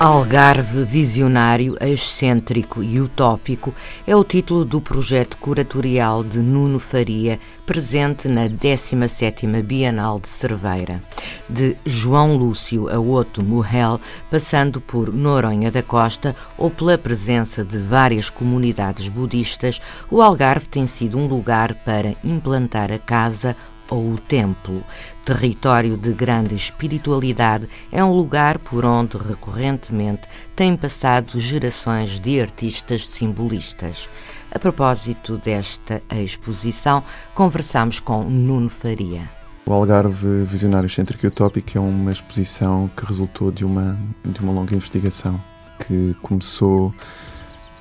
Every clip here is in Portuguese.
Algarve Visionário, Excêntrico e Utópico é o título do projeto curatorial de Nuno Faria, presente na 17ª Bienal de Cerveira. De João Lúcio a Otto Morrel, passando por Noronha da Costa ou pela presença de várias comunidades budistas, o Algarve tem sido um lugar para implantar a casa ou o templo. Território de grande espiritualidade, é um lugar por onde recorrentemente têm passado gerações de artistas simbolistas. A propósito desta exposição, conversamos com Nuno Faria. O Algarve Visionário Cêntrico e Utópico é uma exposição que resultou de uma, de uma longa investigação que começou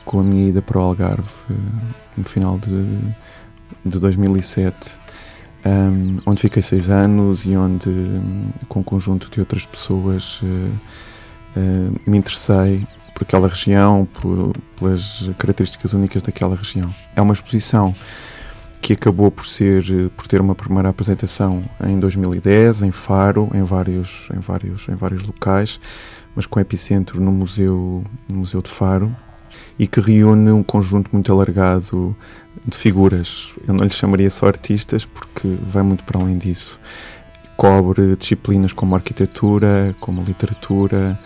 com a minha ida para o Algarve eh, no final de, de 2007 um, onde fiquei seis anos e onde, com um conjunto de outras pessoas, uh, uh, me interessei por aquela região, por, pelas características únicas daquela região. É uma exposição que acabou por ser por ter uma primeira apresentação em 2010 em Faro, em vários em vários em vários locais, mas com epicentro no museu no museu de Faro e que reúne um conjunto muito alargado figuras. Eu não lhes chamaria só artistas porque vai muito para além disso. Cobre disciplinas como arquitetura, como literatura,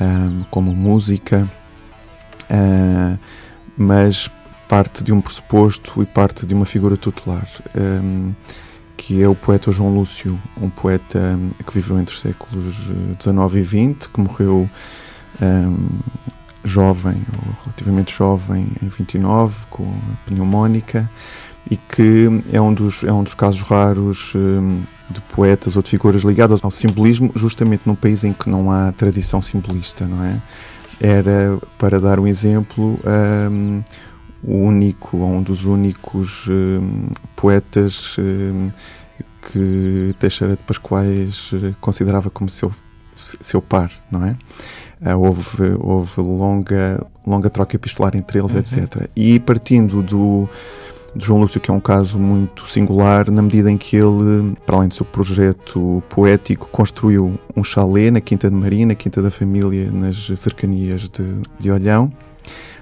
um, como música, uh, mas parte de um pressuposto e parte de uma figura tutelar, um, que é o poeta João Lúcio, um poeta que viveu entre os séculos XIX e XX, que morreu jovem, ou relativamente jovem, em 29, com a pneumónica, e que é um dos, é um dos casos raros um, de poetas ou de figuras ligadas ao simbolismo, justamente num país em que não há tradição simbolista, não é? Era, para dar um exemplo, um, o único, ou um dos únicos um, poetas hum, que Teixeira de Pascoais eh, considerava como seu, seu par, não é? Uh, houve, houve longa, longa troca epistolar entre eles, uhum. etc. E partindo do, do João Lúcio, que é um caso muito singular, na medida em que ele, para além do seu projeto poético, construiu um chalé na Quinta de Maria, na Quinta da Família, nas cercanias de, de Olhão,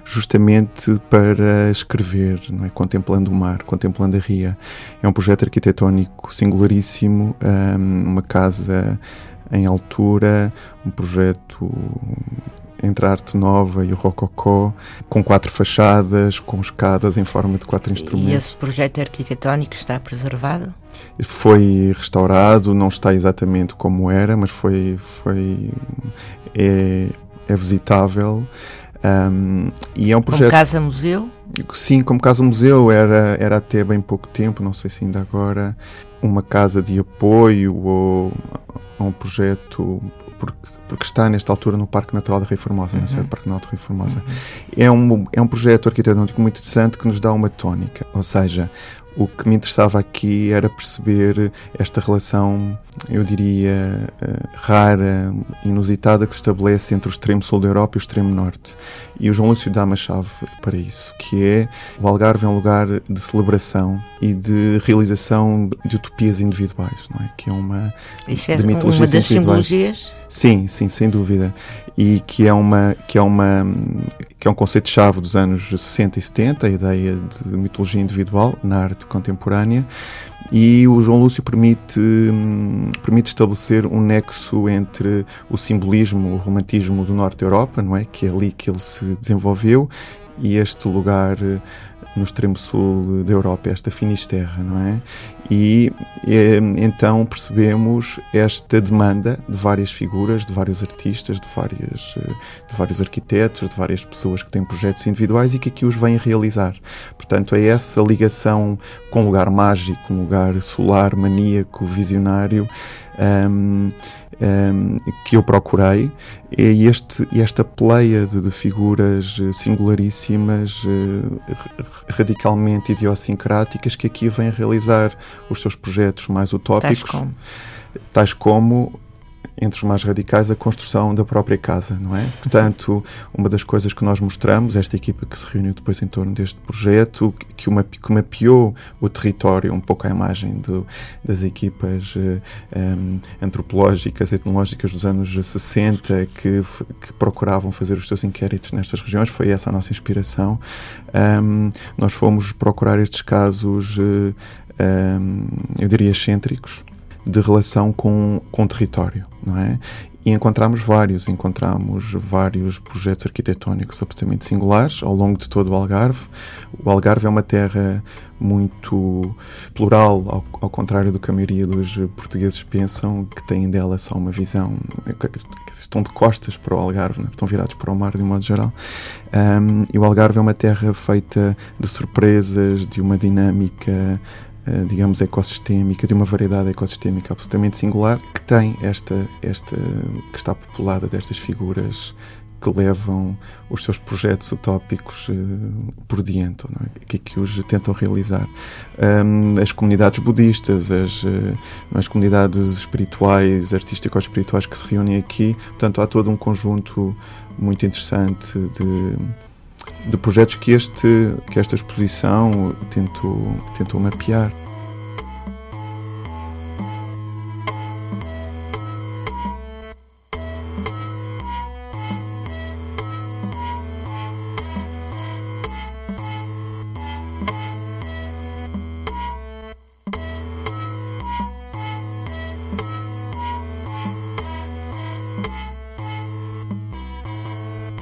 justamente para escrever, não é? contemplando o mar, contemplando a ria. É um projeto arquitetónico singularíssimo, um, uma casa em altura, um projeto entre a arte nova e o rococó, com quatro fachadas, com escadas em forma de quatro instrumentos. E esse projeto arquitetónico está preservado? Foi restaurado, não está exatamente como era, mas foi, foi é, é visitável. Um, e é um projeto. Como casa-museu? Sim, como casa-museu era, era até bem pouco tempo, não sei se ainda agora, uma casa de apoio ou a um projeto porque, porque está nesta altura no Parque Natural da Rio Formosa, uhum. na sede do Parque Natural da Rio Formosa. Uhum. É, um, é um projeto arquitetônico muito interessante que nos dá uma tónica, ou seja, o que me interessava aqui era perceber esta relação, eu diria, uh, rara, inusitada que se estabelece entre o extremo sul da Europa e o extremo norte. E o João Lúcio dá uma chave para isso, que é o Algarve é um lugar de celebração e de realização de utopias individuais, não é? Que é uma isso é de mitologias uma das simbologias? Sim, sim, sem dúvida. E que é uma que é uma que é um conceito-chave dos anos 60 e 70, a ideia de mitologia individual na arte contemporânea. E o João Lúcio permite, permite estabelecer um nexo entre o simbolismo, o romantismo do norte da Europa, não é? Que é ali que ele se desenvolveu, e este lugar no extremo sul da Europa, esta Finisterra, não é? E, e então percebemos esta demanda de várias figuras, de vários artistas, de, várias, de vários arquitetos, de várias pessoas que têm projetos individuais e que aqui os vêm realizar. Portanto, é essa ligação com um lugar mágico, um lugar solar, maníaco, visionário, um, um, que eu procurei e este, esta pleia de, de figuras singularíssimas, uh, radicalmente idiosincráticas, que aqui vêm realizar os seus projetos mais utópicos. Tais como? Tais como entre os mais radicais, a construção da própria casa, não é? Portanto, uma das coisas que nós mostramos, esta equipa que se reuniu depois em torno deste projeto, que, uma, que mapeou o território, um pouco à imagem do, das equipas um, eh, antropológicas, etnológicas dos anos 60, que, que, procuravam fazer os seus inquéritos nestas regiões, foi essa a nossa inspiração. Um, nós fomos procurar estes casos, um, eh, eu diria, excêntricos, de relação com, com o território, não é? E encontramos vários, encontramos vários projetos arquitetónicos absolutamente singulares ao longo de todo o Algarve. O Algarve é uma terra muito plural, ao, ao, contrário do que a maioria dos portugueses pensam, que têm dela só uma visão, que estão de costas para o Algarve, né? estão virados para o mar de um modo geral. Um, e o Algarve é uma terra feita de surpresas, de uma dinâmica digamos, ecossistémica, de uma variedade ecossistémica absolutamente singular, que tem esta, esta, que está populada destas figuras que levam os seus projetos utópicos uh, por diante, é? que, que os tentam realizar. Um, as comunidades budistas, as, uh, as comunidades espirituais, artístico-espirituais que se reúnem aqui, portanto, há todo um conjunto muito interessante de de projetos que, este, que esta exposição tentou, tentou mapear.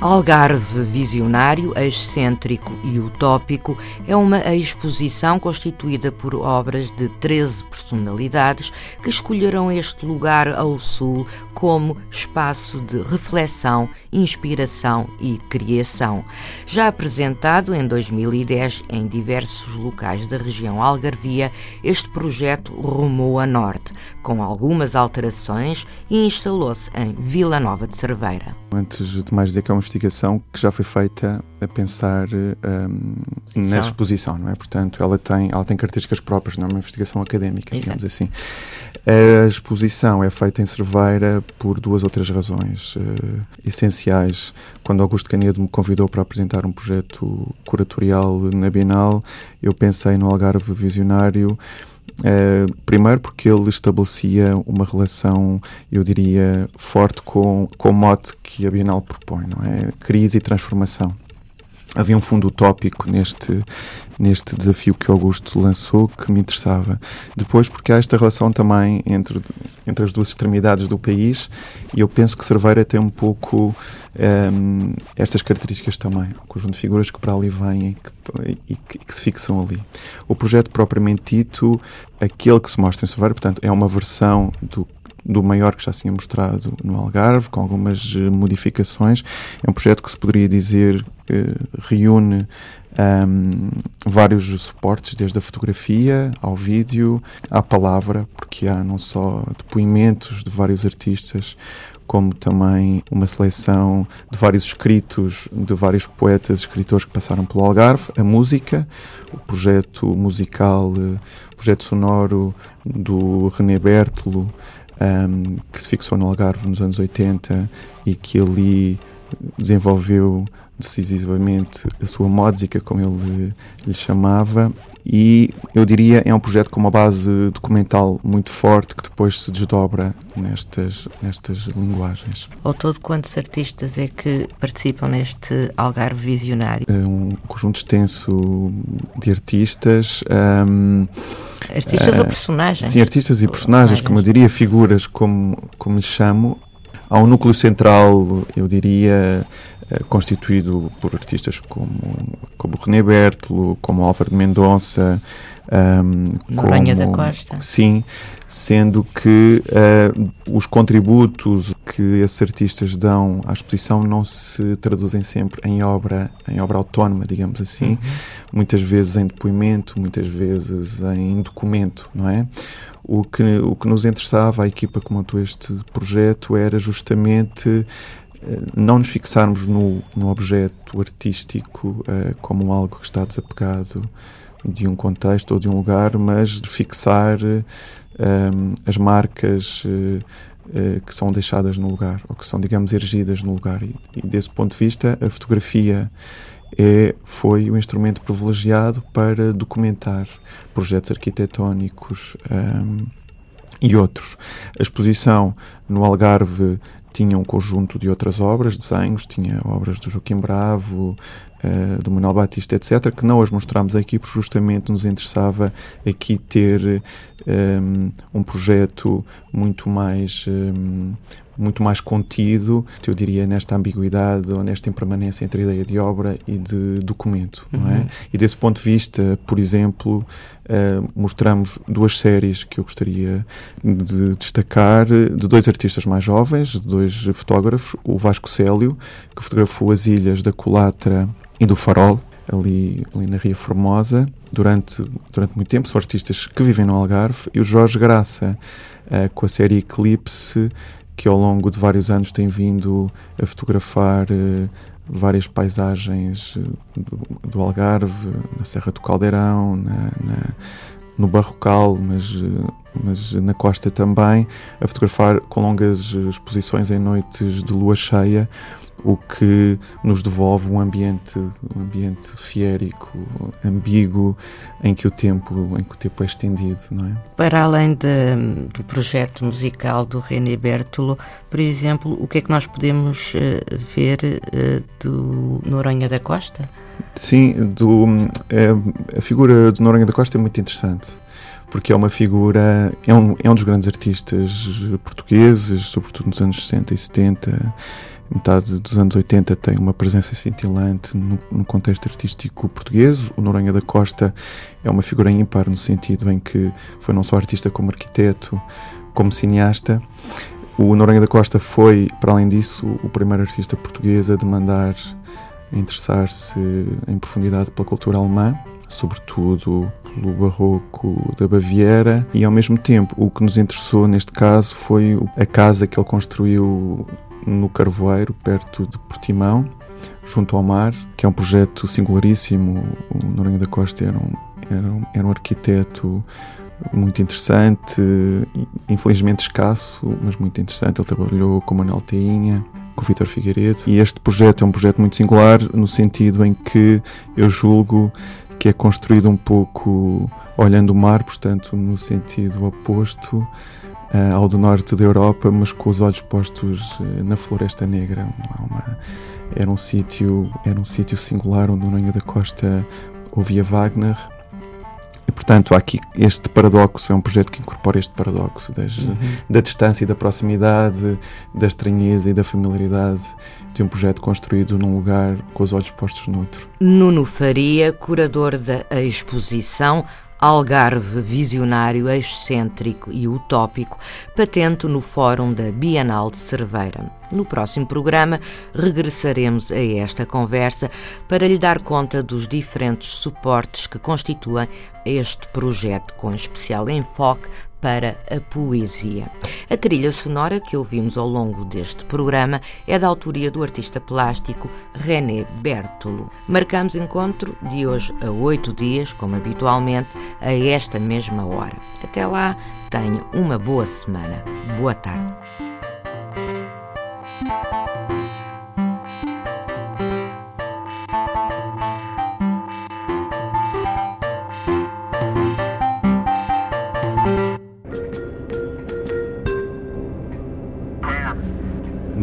Algarve Visionário, excêntrico e utópico é uma exposição constituída por obras de 13 personalidades que escolheram este lugar ao sul como espaço de reflexão, inspiração e criação. Já apresentado em 2010 em diversos locais da região algarvia, este projeto rumou a norte, com algumas alterações e instalou-se em Vila Nova de Cerveira. Antes de mais dizer que é uma investigação que já foi feita a pensar um, na exposição, não é? Portanto, ela tem, ela tem características próprias, não é uma investigação académica, Exato. digamos assim. A exposição é feita em Cerveira por duas ou três razões uh, essenciais. Quando Augusto Canedo me convidou para apresentar um projeto curatorial na Bienal, eu pensei no Algarve Visionário Uh, primeiro porque ele estabelecia uma relação, eu diria, forte com, com o mote que a Bienal propõe, não é? Crise e transformação. Havia um fundo utópico neste, neste desafio que Augusto lançou que me interessava. Depois, porque há esta relação também entre, entre as duas extremidades do país e eu penso que Cerveira tem um pouco um, estas características também. Um conjunto de figuras que para ali vêm que, e que, que, se fixam ali. O projeto propriamente dito, aquele que se mostra em Cerveira, portanto, é uma versão do do maior que já se tinha mostrado no Algarve, com algumas eh, modificações. É um projeto que se poderia dizer reúne um, vários suportes, desde a fotografia ao vídeo, à palavra, porque há não só depoimentos de vários artistas, como também uma seleção de vários escritos de vários poetas escritores que passaram pelo Algarve, a música, o projeto musical, o projeto sonoro do René Bertolo, um, que se fixou no Algarve nos anos 80 e que ali desenvolveu decisivamente a sua música, como ele lhe chamava, e eu diria é um projeto com uma base documental muito forte que depois se desdobra nestas, nestas linguagens. Ao todo, quantos artistas é que participam neste Algarve Visionário? É um conjunto extenso de artistas. Um, artistas uh, ou personagens? Sim, artistas e personagens, como eu diria, figuras, como, como lhe chamo. Há um núcleo central, eu diria, eh, constituído por artistas como, como René Bertolo, como Álvaro de Mendonça, um, Noronha da Costa. Sim, sendo que uh, os contributos que esses artistas dão à exposição não se traduzem sempre em obra, em obra autónoma, digamos assim, uhum. muitas vezes em depoimento, muitas vezes em documento, não é? O que, o que nos interessava, a equipa que montou este projeto, era justamente eh, não nos fixarmos no, no objeto artístico uh, como algo que está desapegado de um contexto ou de um lugar, mas fixar uh, as marcas uh, que são deixadas no lugar, ou que são, digamos, erigidas no lugar. E, e desse ponto de vista, a fotografia é, foi o instrumento privilegiado para documentar projetos arquitetónicos um, e outros. A exposição no Algarve tinha um conjunto de outras obras, desenhos, tinha obras do Joaquim Bravo, uh, do Manuel Batista, etc., que não as mostramos aqui porque justamente nos interessava aqui ter um, um projeto muito mais um, muito mais contido, eu diria, nesta ambiguidade ou nesta impermanência entre a ideia de obra e de documento. Uhum. Não é? Uhum. E desse ponto de vista, por exemplo, uh, mostramos duas séries que eu gostaria de destacar, de dois artistas mais jovens, de dois fotógrafos, o Vasco Célio, que fotografou as ilhas da Colatra e do Farol, ali, ali na Ria Formosa, durante, durante muito tempo. São artistas que vivem no Algarve. E o Jorge Graça, uh, com a série Eclipse, que ao longo de vários anos tem vindo a fotografar uh, várias paisagens eh, do, do, Algarve, na Serra do Caldeirão, na, na, no Barrocal, mas, mas na costa também, a fotografar com longas exposições em noites de lua cheia o que nos devolve um ambiente, um ambiente fiérico, ambíguo, em que o tempo, em que o tempo é estendido, não é? Para além de, do projeto musical do René Bertolo, por exemplo, o que é que nós podemos uh, ver uh, do Noronha da Costa? Sim, do, é, a figura do Noronha da Costa é muito interessante porque é uma figura, é um, é um dos grandes artistas portugueses, sobretudo nos anos 60 e 70, metade dos anos 80 tem uma presença cintilante no, no, contexto artístico português. O Noronha da Costa é uma figura ímpar no sentido em que foi não só artista como arquiteto, como cineasta. O Noronha da Costa foi, para além disso, o primeiro artista português a demandar, a interessar-se em profundidade pela cultura alemã, sobretudo pelo barroco da Baviera, e ao mesmo tempo o que nos interessou neste caso foi a casa que ele construiu no Carvoeiro, perto de Portimão, junto ao mar, que é um projeto singularíssimo. O Noronha da Costa era um, era um, era um arquiteto muito interessante, infelizmente escasso, mas muito interessante. Ele trabalhou com Manuel Teinha, com o Vítor Figueiredo, e este projeto é um projeto muito singular no sentido em que eu julgo que é construído um pouco olhando o mar, portanto, no sentido oposto uh, ao do norte da Europa, mas com os olhos postos uh, na Floresta Negra. Uma, era um sítio era um sítio singular onde o Noronha da Costa ouvia Wagner. E, portanto, há aqui este paradoxo, é um projeto que incorpora este paradoxo das, uhum. da distância e da proximidade, da estranheza e da familiaridade de um projeto construído num lugar com os olhos postos no outro. Nuno Faria, curador da exposição Algarve visionário, excêntrico e utópico, patente no Fórum da Bienal de Cerveira. No próximo programa, regressaremos a esta conversa para lhe dar conta dos diferentes suportes que constituem este projeto, com especial enfoque para a poesia. A trilha sonora que ouvimos ao longo deste programa é da autoria do artista plástico René Bertolo. Marcamos encontro de hoje a oito dias, como habitualmente, a esta mesma hora. Até lá, tenha uma boa semana. Boa tarde.